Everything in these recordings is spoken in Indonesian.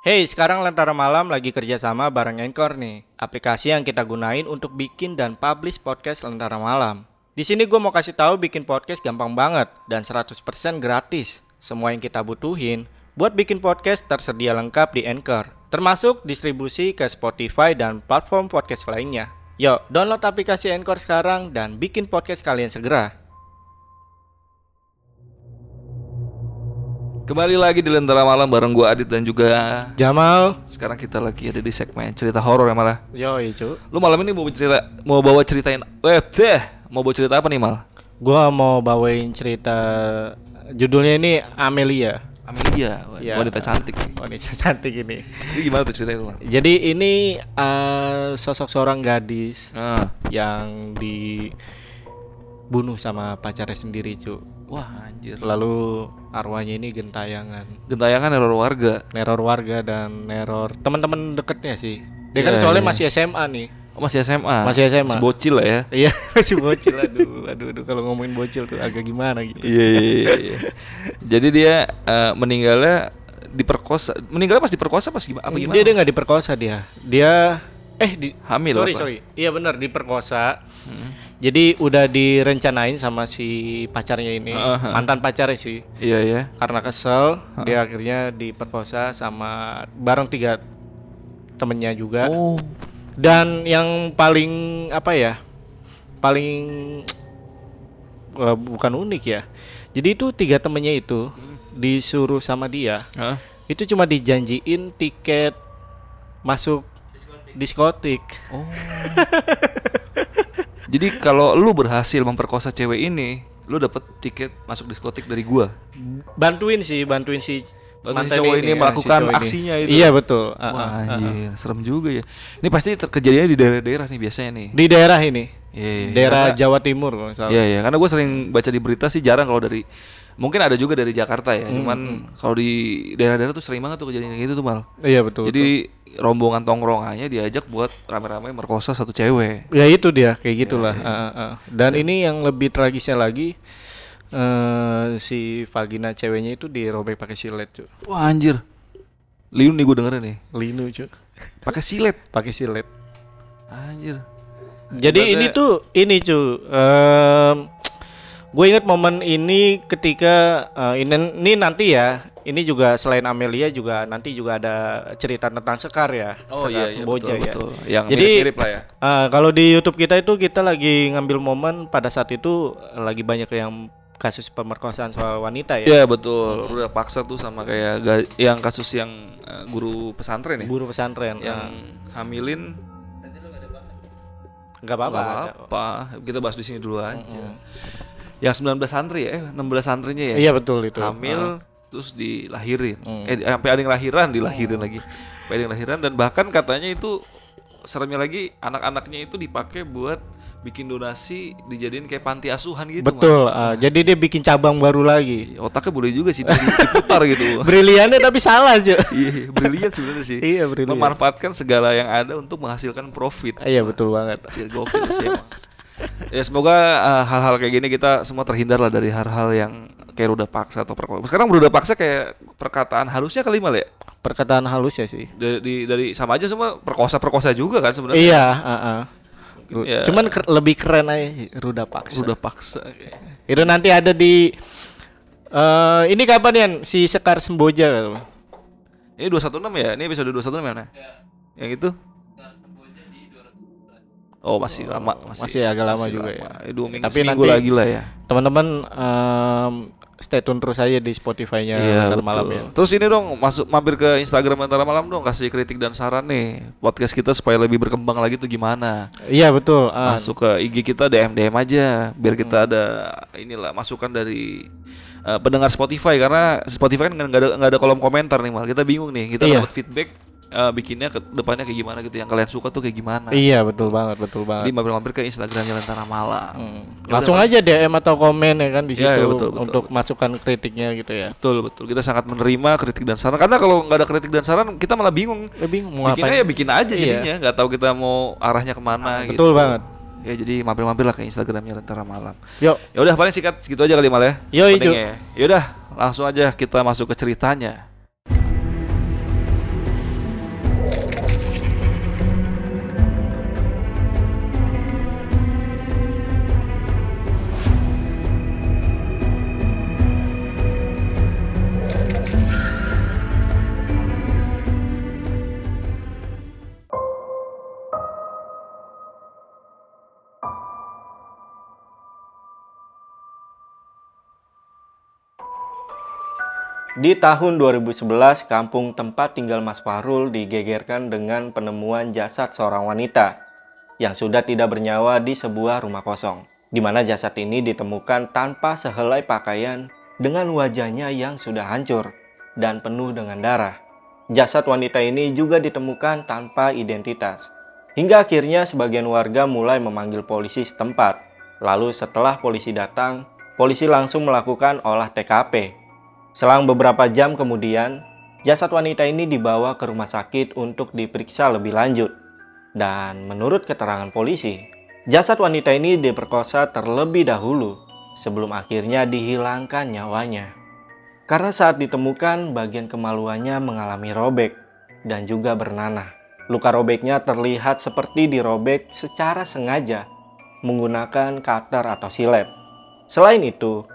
Hey, sekarang Lentera Malam lagi kerjasama bareng Anchor nih, aplikasi yang kita gunain untuk bikin dan publish podcast Lentera Malam. Di sini gue mau kasih tahu bikin podcast gampang banget dan 100% gratis. Semua yang kita butuhin buat bikin podcast tersedia lengkap di Anchor, termasuk distribusi ke Spotify dan platform podcast lainnya. Yuk, download aplikasi Anchor sekarang dan bikin podcast kalian segera. Kembali lagi di Lentera Malam bareng gua Adit dan juga Jamal. sekarang kita lagi ada di segmen cerita horor ya malah. Yo, cu. Lu malam ini mau cerita mau bawa ceritain eh teh mau bawa cerita apa nih mal? Gua mau bawain cerita judulnya ini Amelia. Amelia, Ya. wanita cantik. Wanita cantik ini. Ini gimana tuh ceritanya tuh mal? Jadi ini eh, sosok seorang gadis Ah, yang dibunuh sama pacarnya sendiri, cu. Wah anjir. Lalu arwahnya ini gentayangan, Gentayangan error warga. neror warga dan neror teman-teman deketnya sih. Dia kan Iya, soalnya iya. masih SMA nih. Oh, masih SMA. Masih SMA. Masih bocil lah ya. Iya, masih bocil aduh, aduh, aduh kalau ngomongin bocil tuh agak gimana gitu. Iya, iya, iya, iya. Jadi dia eh, meninggalnya diperkosa. Meninggalnya pas diperkosa pas gimana? Apa gimana? Dia dia nggak diperkosa dia. Dia eh di Hamil Sorry, apa? sorry. Iya benar diperkosa. Hmm. Jadi udah direncanain sama si pacarnya ini, Aha. mantan pacarnya sih. Iya, iya. Karena kesel, dia akhirnya diperkosa sama bareng tiga temennya juga. Oh. Dan yang paling apa ya? Paling eh, bukan unik ya. Jadi itu tiga temennya itu disuruh sama dia Hah? itu cuma dijanjiin tiket masuk diskotik. Oh. Jadi kalau lu berhasil memperkosa cewek ini, lu dapet tiket masuk diskotik dari gua. Bantuin sih, bantuin si Bantuin cowok ini ya, melakukan cowok ini. aksinya itu. Iya betul. Ah, ah, Wah ah, ah. anjir, serem juga ya. Ini pasti kejadiannya di daerah-daerah nih biasanya nih. Di daerah ini, Iya, iya, daerah karena- Jawa Timur kalau salah. Iya, iya, karena gue sering baca di berita sih jarang kalau dari mungkin ada juga dari Jakarta ya. Hmm, Cuman kalau di daerah-daerah tuh sering banget tuh kejadian gitu tuh mal. Iya betul. Jadi rombongan tongkrongannya diajak buat rame-rame merkosa satu cewek. betul. ya itu dia kayak gitulah. Iya, Ah, ah, ah. Dan ini yang lebih tragisnya lagi eh si vagina ceweknya itu dirobek pakai silet, cuy. Wah anjir. Liun nih gue dengerin nih. Linu, cuy. Pakai silet. Pakai silet. Anjir. Jadi ini tuh ini cu, gue inget momen ini ketika eh, ini, ini nanti ya, ini juga selain Amelia juga nanti juga ada cerita tentang Sekar ya, Oh Sekar iya, iya betul, ya. betul. Yang Jadi mirip-mirip lah ya. eh, kalau di YouTube kita itu kita lagi ngambil momen pada saat itu lagi banyak yang kasus pemerkosaan soal wanita ya, Iya betul. Udah paksa tuh sama kayak yang kasus yang eh, guru pesantren ya. guru pesantren. yang eh, hamilin nggak apa-apa. nggak apa-apa. Kita bahas di sini dulu aja. Yang 19 santri ya, eh, 16 santrinya ya. Iya betul itu. Hamil terus dilahirin. Hmm. Eh sampai ada yang lahiran, dilahirin lagi. Sampai ada yang lahiran dan bahkan katanya itu seremnya lagi anak-anaknya itu dipakai buat bikin donasi dijadiin kayak panti asuhan gitu. Betul. eh, jadi dia bikin cabang baru lagi. Otaknya boleh juga sih di- diputar gitu. Briliannya tapi salah aja. Iya, brilian sebenarnya sih. Iya, brilian. Memanfaatkan segala yang ada untuk menghasilkan profit. Iya betul banget. Gokil sih emang. Ya semoga uh, hal-hal kayak gini kita semua terhindar lah dari hal-hal yang kayak ruda paksa atau perkosa. Sekarang ruda paksa kayak perkataan halusnya kali mal ya. Perkataan halus ya sih. Dari, di- dari sama aja semua perkosa-perkosa juga kan sebenarnya. Iya, heeh. Ru- ya. Cuman ker- lebih keren aja Ruda Paksa. Ruda paksa. kayak. Itu nanti ada di eh ini kapan ya si Sekar Semboja Ini 216 ya? Ini episode 216 mana? Yang itu? Oh masih lama masih, Masih agak lama masih juga lama. ya. Eh, dua minggu Tapi seminggu nanti- lagi lah ya. Teman-teman em, stay tune terus aja di Spotify-nya Iya betul. malam ya. Terus ini dong masuk mampir ke Instagram antara malam dong kasih kritik dan saran nih podcast kita supaya lebih berkembang lagi tuh gimana? Iya betul. ah. Masuk ke IG kita DM DM aja biar Hmm. kita ada inilah masukan dari eh, pendengar Spotify karena Spotify kan nggak ada nggak ada kolom komentar nih mal kita bingung nih kita Iya. dapat feedback eh, bikinnya ke depannya kayak gimana gitu yang kalian suka tuh kayak gimana? Iya betul banget, betul banget. mampir-mampir ke Instagramnya Lentera Malam. Hmm. Ya Langsung aja DM atau komen ya kan di situ Iya, iya, betul, betul. untuk masukan kritiknya gitu ya. Betul betul kita sangat menerima kritik dan saran karena kalau nggak ada kritik dan saran kita malah bingung Ya bingung mau bikinnya ngapain. ya bikin aja Iya. jadinya nggak tahu kita mau arahnya ke mana gitu. Betul banget. ya jadi mampir-mampir lah ke Instagramnya Lentera Malam Yuk. ya udah paling sikat segitu aja kali mal ya Pentingnya ya. ya udah langsung aja kita masuk ke ceritanya Di tahun 2011, kampung tempat tinggal Mas Fahrul digegerkan dengan penemuan jasad seorang wanita yang sudah tidak bernyawa di sebuah rumah kosong, di mana jasad ini ditemukan tanpa sehelai pakaian dengan wajahnya yang sudah hancur dan penuh dengan darah. Jasad wanita ini juga ditemukan tanpa identitas. Hingga akhirnya sebagian warga mulai memanggil polisi setempat. Lalu setelah polisi datang, polisi langsung melakukan olah TKP Selang beberapa jam kemudian, jasad wanita ini dibawa ke rumah sakit untuk diperiksa lebih lanjut. Dan menurut keterangan polisi, jasad wanita ini diperkosa terlebih dahulu sebelum akhirnya dihilangkan nyawanya. Karena saat ditemukan, bagian kemaluannya mengalami robek dan juga bernanah. Luka robeknya terlihat seperti dirobek secara sengaja menggunakan cutter atau silet. Selain itu,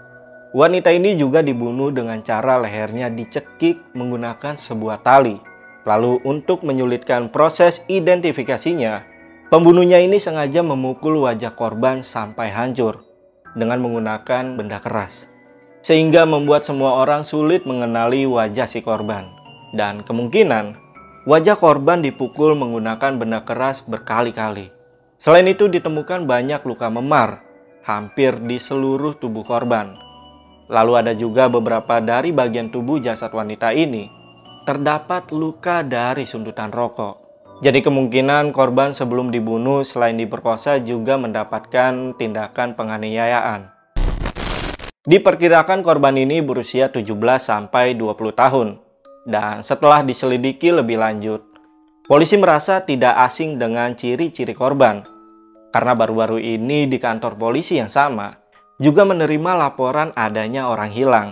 Wanita ini juga dibunuh dengan cara lehernya dicekik menggunakan sebuah tali. Lalu untuk menyulitkan proses identifikasinya, pembunuhnya ini sengaja memukul wajah korban sampai hancur dengan menggunakan benda keras. Sehingga membuat semua orang sulit mengenali wajah si korban. Dan kemungkinan wajah korban dipukul menggunakan benda keras berkali-kali. Selain itu ditemukan banyak luka memar hampir di seluruh tubuh korban Lalu ada juga beberapa dari bagian tubuh jasad wanita ini terdapat luka dari sundutan rokok. Jadi kemungkinan korban sebelum dibunuh selain diperkosa juga mendapatkan tindakan penganiayaan. Diperkirakan korban ini berusia 17 sampai 20 tahun. Dan setelah diselidiki lebih lanjut, polisi merasa tidak asing dengan ciri-ciri korban. Karena baru-baru ini di kantor polisi yang sama, juga menerima laporan adanya orang hilang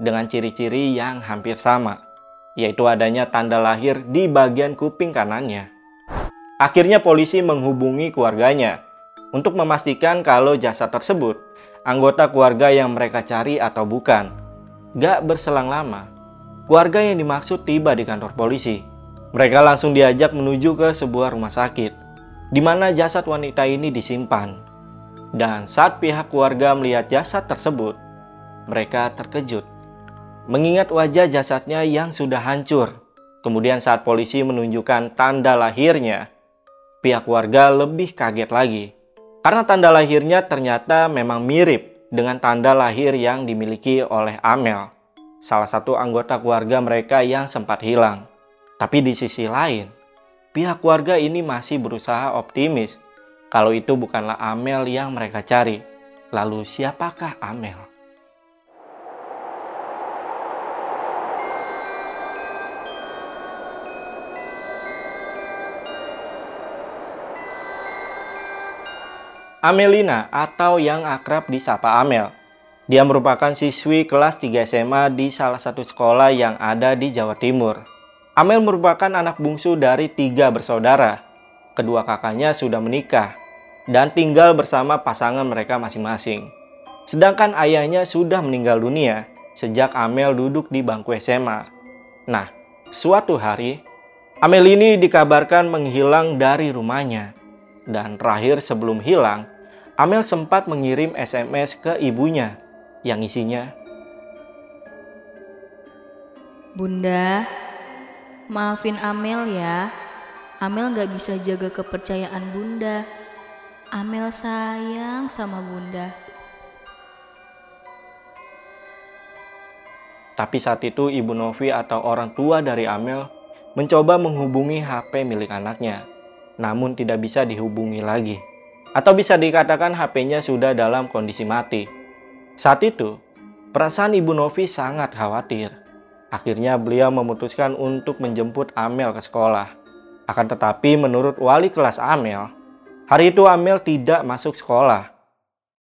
dengan ciri-ciri yang hampir sama, yaitu adanya tanda lahir di bagian kuping kanannya. Akhirnya polisi menghubungi keluarganya untuk memastikan kalau jasad tersebut anggota keluarga yang mereka cari atau bukan. Gak berselang lama, keluarga yang dimaksud tiba di kantor polisi. Mereka langsung diajak menuju ke sebuah rumah sakit, di mana jasad wanita ini disimpan. Dan saat pihak keluarga melihat jasad tersebut, mereka terkejut. Mengingat wajah jasadnya yang sudah hancur. Kemudian saat polisi menunjukkan tanda lahirnya, pihak keluarga lebih kaget lagi. Karena tanda lahirnya ternyata memang mirip dengan tanda lahir yang dimiliki oleh Amel, salah satu anggota keluarga mereka yang sempat hilang. Tapi di sisi lain, pihak keluarga ini masih berusaha optimis kalau itu bukanlah Amel yang mereka cari. Lalu siapakah Amel? Amelina atau yang akrab disapa Amel. Dia merupakan siswi kelas 3 SMA di salah satu sekolah yang ada di Jawa Timur. Amel merupakan anak bungsu dari tiga bersaudara kedua kakaknya sudah menikah dan tinggal bersama pasangan mereka masing-masing. Sedangkan ayahnya sudah meninggal dunia sejak Amel duduk di bangku SMA. Nah, suatu hari, Amel ini dikabarkan menghilang dari rumahnya. Dan terakhir sebelum hilang, Amel sempat mengirim SMS ke ibunya yang isinya, Bunda, maafin Amel ya. Amel gak bisa jaga kepercayaan bunda. Amel sayang sama bunda. Tapi saat itu Ibu Novi atau orang tua dari Amel mencoba menghubungi HP milik anaknya, namun tidak bisa dihubungi lagi. Atau bisa dikatakan HP-nya sudah dalam kondisi mati. Saat itu, perasaan Ibu Novi sangat khawatir. Akhirnya beliau memutuskan untuk menjemput Amel ke sekolah. Akan tetapi menurut wali kelas Amel, hari itu Amel tidak masuk sekolah.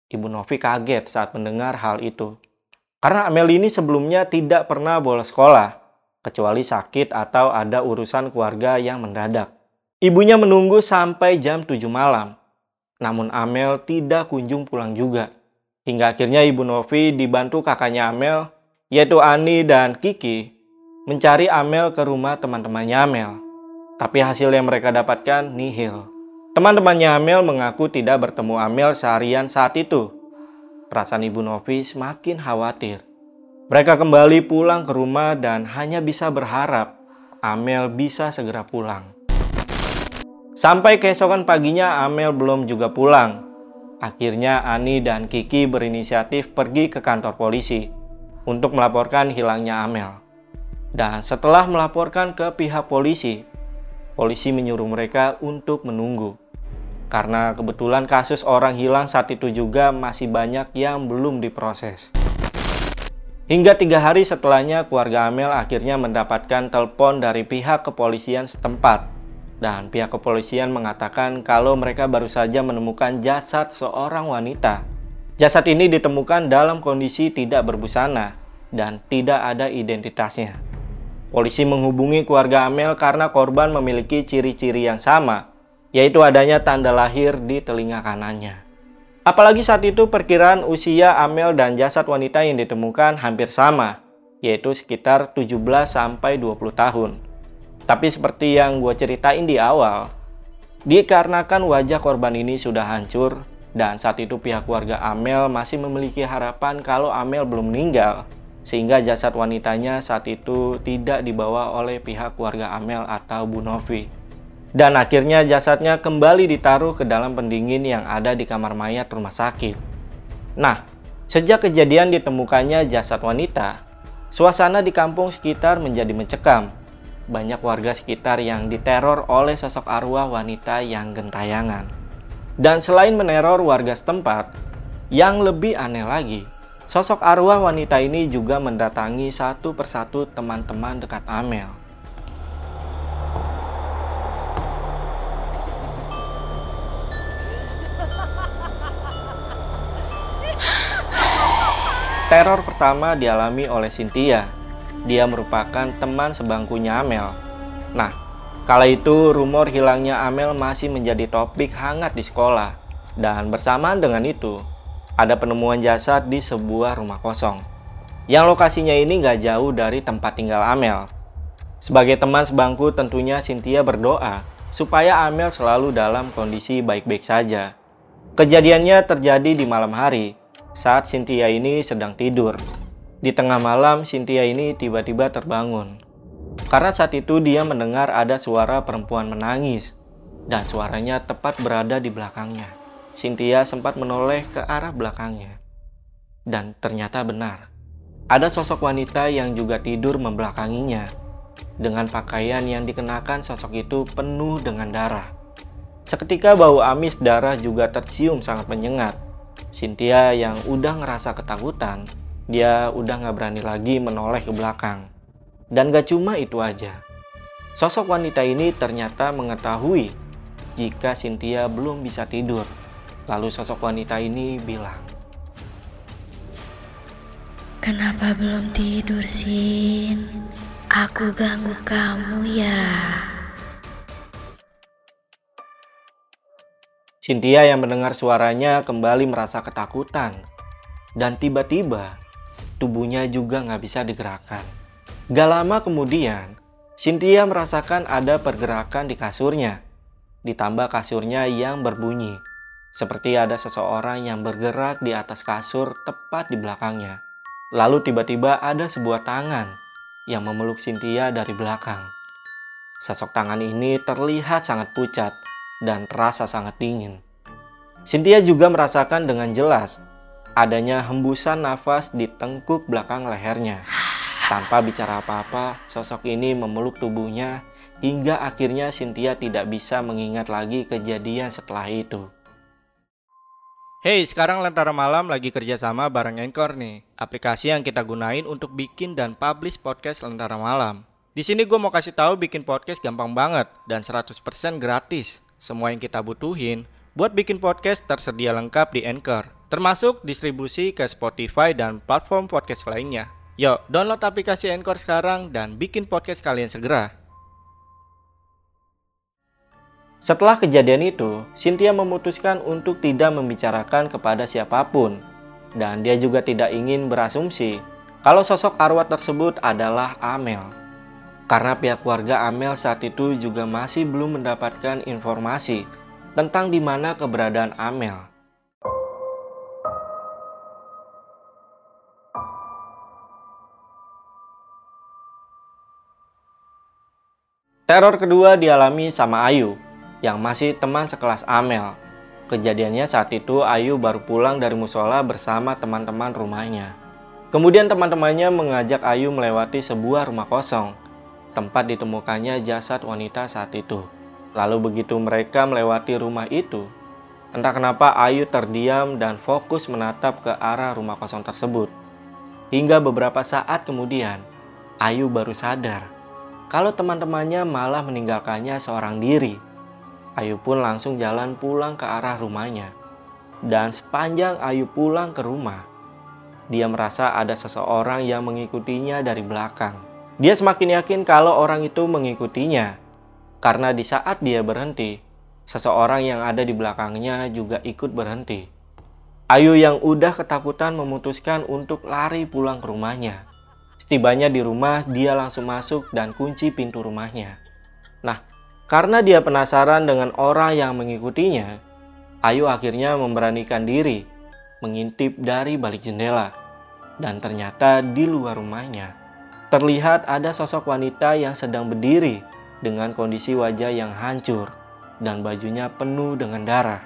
Ibu Novi kaget saat mendengar hal itu. Karena Amel ini sebelumnya tidak pernah bolos sekolah, kecuali sakit atau ada urusan keluarga yang mendadak. Ibunya menunggu sampai jam 7 malam. Namun Amel tidak kunjung pulang juga. Hingga akhirnya Ibu Novi dibantu kakaknya Amel, yaitu Ani dan Kiki, mencari Amel ke rumah teman-temannya Amel. Tapi hasil yang mereka dapatkan nihil. Teman-temannya Amel mengaku tidak bertemu Amel seharian saat itu. Perasaan Ibu Novi semakin khawatir. Mereka kembali pulang ke rumah dan hanya bisa berharap Amel bisa segera pulang. Sampai keesokan paginya Amel belum juga pulang. Akhirnya Ani dan Kiki berinisiatif pergi ke kantor polisi untuk melaporkan hilangnya Amel. Dan setelah melaporkan ke pihak polisi, polisi menyuruh mereka untuk menunggu. Karena kebetulan kasus orang hilang saat itu juga masih banyak yang belum diproses. Hingga tiga hari setelahnya, keluarga Amel akhirnya mendapatkan telepon dari pihak kepolisian setempat. Dan pihak kepolisian mengatakan kalau mereka baru saja menemukan jasad seorang wanita. Jasad ini ditemukan dalam kondisi tidak berbusana dan tidak ada identitasnya. Polisi menghubungi keluarga Amel karena korban memiliki ciri-ciri yang sama, yaitu adanya tanda lahir di telinga kanannya. Apalagi saat itu perkiraan usia Amel dan jasad wanita yang ditemukan hampir sama, yaitu sekitar 17 sampai 20 tahun. Tapi seperti yang gue ceritain di awal, dikarenakan wajah korban ini sudah hancur dan saat itu pihak keluarga Amel masih memiliki harapan kalau Amel belum meninggal sehingga jasad wanitanya saat itu tidak dibawa oleh pihak keluarga Amel atau Bu Novi. Dan akhirnya jasadnya kembali ditaruh ke dalam pendingin yang ada di kamar mayat rumah sakit. Nah, sejak kejadian ditemukannya jasad wanita, suasana di kampung sekitar menjadi mencekam. Banyak warga sekitar yang diteror oleh sosok arwah wanita yang gentayangan. Dan selain meneror warga setempat, yang lebih aneh lagi, sosok arwah wanita ini juga mendatangi satu persatu teman-teman dekat Amel. Teror pertama dialami oleh Cynthia. Dia merupakan teman sebangkunya Amel. Nah, kala itu rumor hilangnya Amel masih menjadi topik hangat di sekolah. Dan bersamaan dengan itu, ada penemuan jasad di sebuah rumah kosong. Yang lokasinya ini gak jauh dari tempat tinggal Amel. Sebagai teman sebangku tentunya Cynthia berdoa supaya Amel selalu dalam kondisi baik-baik saja. Kejadiannya terjadi di malam hari, saat Cynthia ini sedang tidur. Di tengah malam, Cynthia ini tiba-tiba terbangun. Karena saat itu dia mendengar ada suara perempuan menangis, dan suaranya tepat berada di belakangnya. Cynthia sempat menoleh ke arah belakangnya. Dan ternyata benar, ada sosok wanita yang juga tidur membelakanginya. Dengan pakaian yang dikenakan sosok itu penuh dengan darah. Seketika bau amis darah juga tercium sangat menyengat. Cynthia yang udah ngerasa ketakutan, dia udah gak berani lagi menoleh ke belakang. Dan gak cuma itu aja. Sosok wanita ini ternyata mengetahui jika Cynthia belum bisa tidur. Lalu sosok wanita ini bilang, Kenapa belum tidur, Sin? Aku ganggu kamu ya. Cynthia yang mendengar suaranya kembali merasa ketakutan. Dan tiba-tiba, tubuhnya juga nggak bisa digerakkan. Gak lama kemudian, Cynthia merasakan ada pergerakan di kasurnya. Ditambah kasurnya yang berbunyi. Seperti ada seseorang yang bergerak di atas kasur tepat di belakangnya. Lalu tiba-tiba ada sebuah tangan yang memeluk Cynthia dari belakang. Sosok tangan ini terlihat sangat pucat dan terasa sangat dingin. Cynthia juga merasakan dengan jelas adanya hembusan nafas di tengkuk belakang lehernya. Tanpa bicara apa-apa, sosok ini memeluk tubuhnya hingga akhirnya Cynthia tidak bisa mengingat lagi kejadian setelah itu. Hey, sekarang Lentera Malam lagi kerjasama bareng Anchor nih, aplikasi yang kita gunain untuk bikin dan publish podcast Lentera Malam. Di sini gue mau kasih tahu bikin podcast gampang banget dan 100% gratis. Semua yang kita butuhin buat bikin podcast tersedia lengkap di Anchor, termasuk distribusi ke Spotify dan platform podcast lainnya. Yuk, download aplikasi Anchor sekarang dan bikin podcast kalian segera. Setelah kejadian itu, Cynthia memutuskan untuk tidak membicarakan kepada siapa pun, dan dia juga tidak ingin berasumsi kalau sosok arwah tersebut adalah Amel. Karena pihak keluarga Amel saat itu juga masih belum mendapatkan informasi tentang di mana keberadaan Amel. Teror kedua dialami sama Ayu, yang masih teman sekelas Amel. Kejadiannya saat itu Ayu baru pulang dari musola bersama teman-teman rumahnya. Kemudian teman-temannya mengajak Ayu melewati sebuah rumah kosong, tempat ditemukannya jasad wanita saat itu. Lalu begitu mereka melewati rumah itu, entah kenapa Ayu terdiam dan fokus menatap ke arah rumah kosong tersebut. Hingga beberapa saat kemudian, Ayu baru sadar kalau teman-temannya malah meninggalkannya seorang diri. Ayu pun langsung jalan pulang ke arah rumahnya. Dan sepanjang Ayu pulang ke rumah, dia merasa ada seseorang yang mengikutinya dari belakang. Dia semakin yakin kalau orang itu mengikutinya, karena di saat dia berhenti, seseorang yang ada di belakangnya juga ikut berhenti. Ayu yang udah ketakutan memutuskan untuk lari pulang ke rumahnya. Setibanya di rumah, dia langsung masuk dan kunci pintu rumahnya. Nah, karena dia penasaran dengan orang yang mengikutinya, Ayu akhirnya memberanikan diri mengintip dari balik jendela. Dan ternyata di luar rumahnya, terlihat ada sosok wanita yang sedang berdiri dengan kondisi wajah yang hancur dan bajunya penuh dengan darah.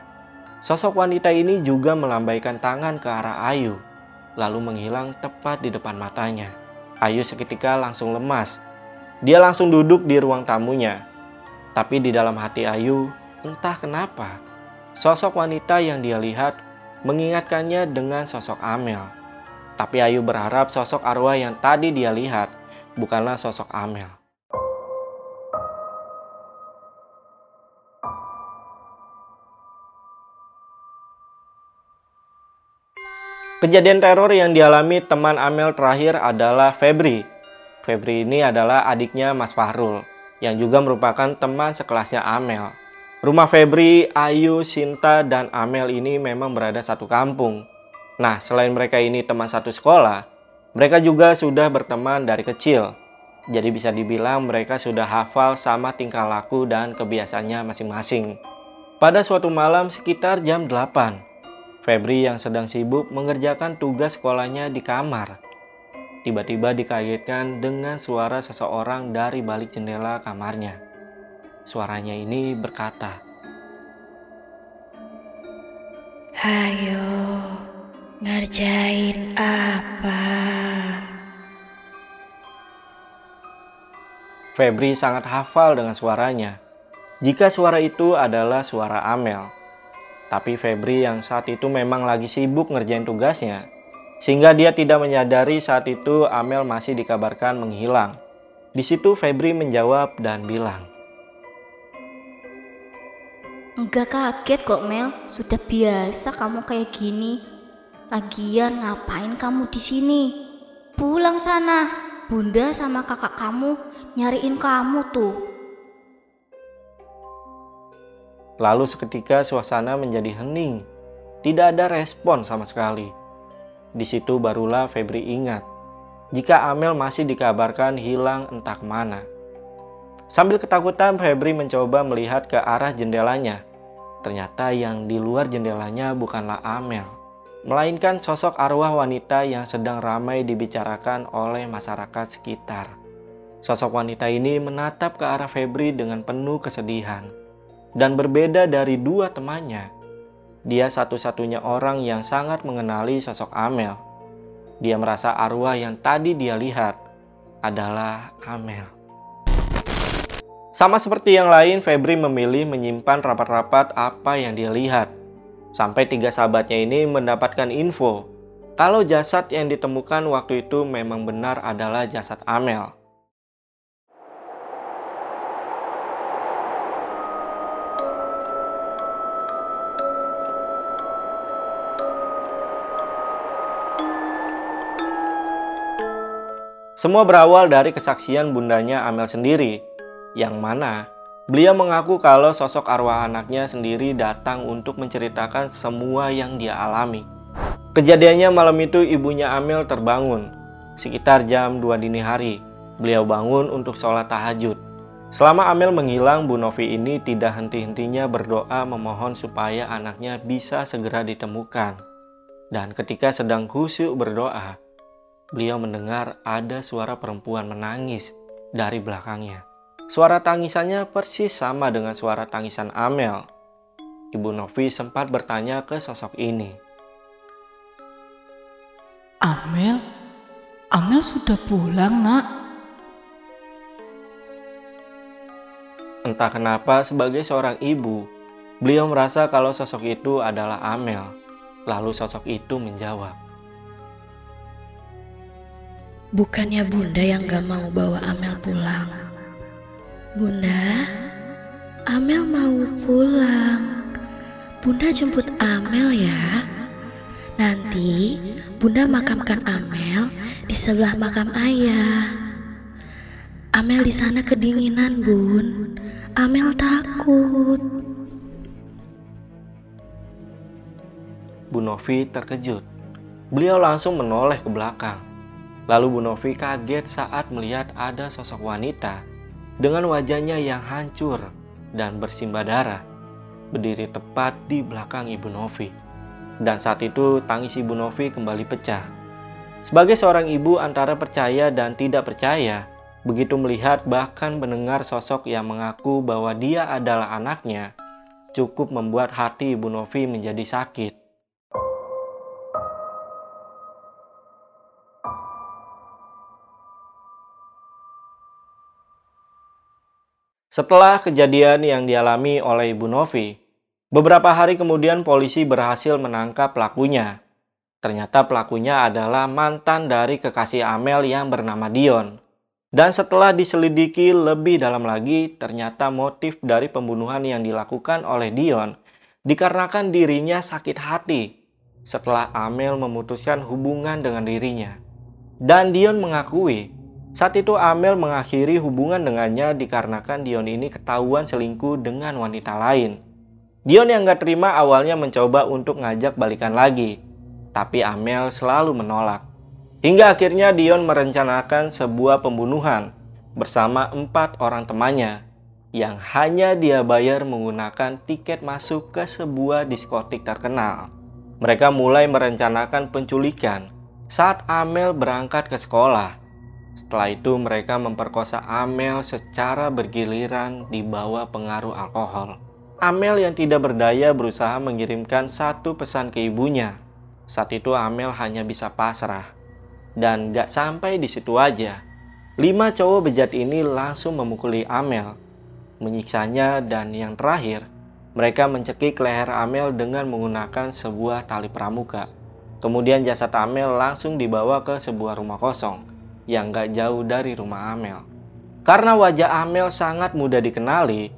Sosok wanita ini juga melambaikan tangan ke arah Ayu, lalu menghilang tepat di depan matanya. Ayu seketika langsung lemas. Dia langsung duduk di ruang tamunya. Tapi di dalam hati Ayu, entah kenapa, sosok wanita yang dia lihat mengingatkannya dengan sosok Amel. Tapi Ayu berharap sosok arwah yang tadi dia lihat bukanlah sosok Amel. Kejadian teror yang dialami teman Amel terakhir adalah Febri. Febri ini adalah adiknya Mas Fahrul, yang juga merupakan teman sekelasnya Amel. Rumah Febri, Ayu, Sinta, dan Amel ini memang berada satu kampung. Nah, selain mereka ini teman satu sekolah, mereka juga sudah berteman dari kecil. Jadi bisa dibilang mereka sudah hafal sama tingkah laku dan kebiasaannya masing-masing. Pada suatu malam sekitar jam 8, Febri yang sedang sibuk mengerjakan tugas sekolahnya di kamar. Tiba-tiba dikagetkan dengan suara seseorang dari balik jendela kamarnya. Suaranya ini berkata, Hayo, ngerjain apa? Febri sangat hafal dengan suaranya. Jika suara itu adalah suara Amel, tapi Febri yang saat itu memang lagi sibuk ngerjain tugasnya, sehingga dia tidak menyadari saat itu Amel masih dikabarkan menghilang. Di situ Febri menjawab dan bilang, Enggak kaget kok Mel, sudah biasa kamu kayak gini. Lagian ngapain kamu di sini? Pulang sana, bunda sama kakak kamu nyariin kamu tuh. Lalu seketika suasana menjadi hening. Tidak ada respon sama sekali. Di situ barulah Febri ingat jika Amel masih dikabarkan hilang entah ke mana. Sambil ketakutan, Febri mencoba melihat ke arah jendelanya. Ternyata yang di luar jendelanya bukanlah Amel, melainkan sosok arwah wanita yang sedang ramai dibicarakan oleh masyarakat sekitar. Sosok wanita ini menatap ke arah Febri dengan penuh kesedihan dan berbeda dari dua temannya. Dia satu-satunya orang yang sangat mengenali sosok Amel. Dia merasa arwah yang tadi dia lihat adalah Amel. Sama seperti yang lain, Febri memilih menyimpan rapat-rapat apa yang dia lihat. Sampai tiga sahabatnya ini mendapatkan info kalau jasad yang ditemukan waktu itu memang benar adalah jasad Amel. Semua berawal dari kesaksian bundanya Amel sendiri, yang mana beliau mengaku kalau sosok arwah anaknya sendiri datang untuk menceritakan semua yang dia alami. Kejadiannya malam itu ibunya Amel terbangun, sekitar jam 2 dini hari. Beliau bangun untuk sholat tahajud. Selama Amel menghilang, Bu Novi ini tidak henti-hentinya berdoa memohon supaya anaknya bisa segera ditemukan. Dan ketika sedang khusyuk berdoa, beliau mendengar ada suara perempuan menangis dari belakangnya. Suara tangisannya persis sama dengan suara tangisan Amel. Ibu Novi sempat bertanya ke sosok ini. Amel? Amel sudah pulang, nak? Entah kenapa sebagai seorang ibu, beliau merasa kalau sosok itu adalah Amel. Lalu sosok itu menjawab. Bukannya bunda yang gak mau bawa Amel pulang. Bunda, Amel mau pulang. Bunda jemput Amel ya. Nanti Bunda makamkan Amel di sebelah makam ayah. Amel di sana kedinginan, Bun. Amel takut. Bu Novi terkejut. Beliau langsung menoleh ke belakang. Lalu Bu Novi kaget saat melihat ada sosok wanita dengan wajahnya yang hancur dan bersimbah darah, berdiri tepat di belakang Ibu Novi. Dan saat itu tangis Ibu Novi kembali pecah. Sebagai seorang ibu antara percaya dan tidak percaya, begitu melihat bahkan mendengar sosok yang mengaku bahwa dia adalah anaknya, cukup membuat hati Ibu Novi menjadi sakit. Setelah kejadian yang dialami oleh Ibu Novi, beberapa hari kemudian polisi berhasil menangkap pelakunya. Ternyata pelakunya adalah mantan dari kekasih Amel yang bernama Dion. Dan setelah diselidiki lebih dalam lagi, ternyata motif dari pembunuhan yang dilakukan oleh Dion dikarenakan dirinya sakit hati setelah Amel memutuskan hubungan dengan dirinya. Dan Dion mengakui saat itu Amel mengakhiri hubungan dengannya dikarenakan Dion ini ketahuan selingkuh dengan wanita lain. Dion yang gak terima awalnya mencoba untuk ngajak balikan lagi, tapi Amel selalu menolak. Hingga akhirnya Dion merencanakan sebuah pembunuhan bersama empat orang temannya yang hanya dia bayar menggunakan tiket masuk ke sebuah diskotik terkenal. Mereka mulai merencanakan penculikan saat Amel berangkat ke sekolah setelah itu mereka memperkosa Amel secara bergiliran di bawah pengaruh alkohol. Amel yang tidak berdaya berusaha mengirimkan satu pesan ke ibunya. Saat itu Amel hanya bisa pasrah. Dan gak sampai di situ aja. Lima cowok bejat ini langsung memukuli Amel, menyiksanya dan yang terakhir, mereka mencekik leher Amel dengan menggunakan sebuah tali pramuka. Kemudian jasad Amel langsung dibawa ke sebuah rumah kosong yang gak jauh dari rumah Amel. Karena wajah Amel sangat mudah dikenali,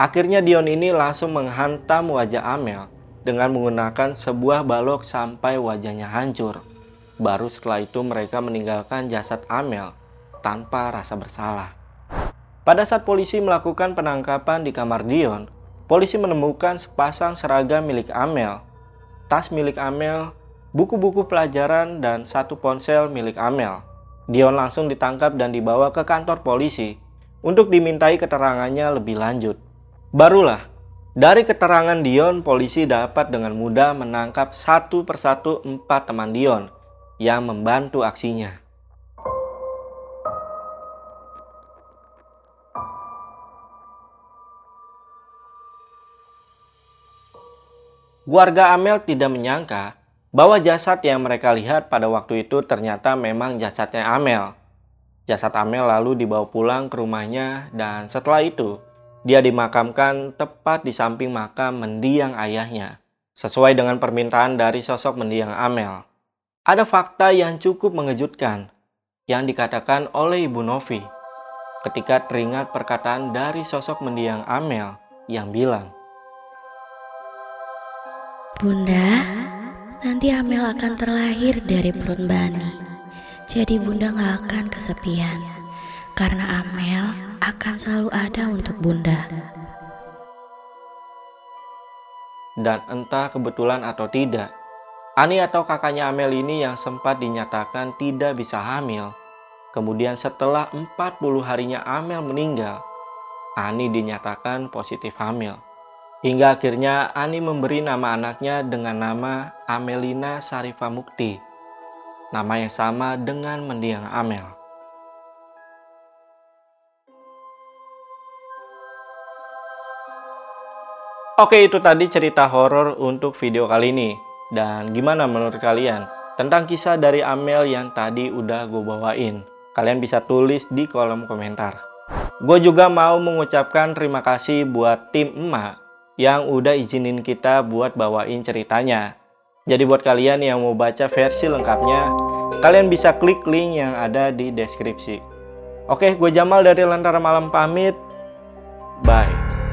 akhirnya Dion ini langsung menghantam wajah Amel dengan menggunakan sebuah balok sampai wajahnya hancur. Baru setelah itu mereka meninggalkan jasad Amel tanpa rasa bersalah. Pada saat polisi melakukan penangkapan di kamar Dion, polisi menemukan sepasang seragam milik Amel, tas milik Amel, buku-buku pelajaran, dan satu ponsel milik Amel. Dion langsung ditangkap dan dibawa ke kantor polisi untuk dimintai keterangannya lebih lanjut. Barulah, dari keterangan Dion, polisi dapat dengan mudah menangkap satu persatu empat teman Dion yang membantu aksinya. Warga Amel tidak menyangka bahwa jasad yang mereka lihat pada waktu itu ternyata memang jasadnya Amel. Jasad Amel lalu dibawa pulang ke rumahnya dan setelah itu dia dimakamkan tepat di samping makam mendiang ayahnya, sesuai dengan permintaan dari sosok mendiang Amel. Ada fakta yang cukup mengejutkan yang dikatakan oleh Ibu Novi ketika teringat perkataan dari sosok mendiang Amel yang bilang, Bunda, Nanti Amel akan terlahir dari perut Bani. Jadi bunda gak akan kesepian. Karena Amel akan selalu ada untuk bunda. Dan entah kebetulan atau tidak, Ani atau kakaknya Amel ini yang sempat dinyatakan tidak bisa hamil. Kemudian setelah 40 harinya Amel meninggal, Ani dinyatakan positif hamil. Hingga akhirnya Ani memberi nama anaknya dengan nama Amelina Sarifa Mukti, nama yang sama dengan mendiang Amel. Oke, itu tadi cerita horor untuk video kali ini. Dan gimana menurut kalian tentang kisah dari Amel yang tadi udah gue bawain? Kalian bisa tulis di kolom komentar. Gue juga mau mengucapkan terima kasih buat tim emak yang udah izinin kita buat bawain ceritanya. Jadi buat kalian yang mau baca versi lengkapnya, kalian bisa klik link yang ada di deskripsi. Oke, gue Jamal dari Lentera Malam pamit. Bye.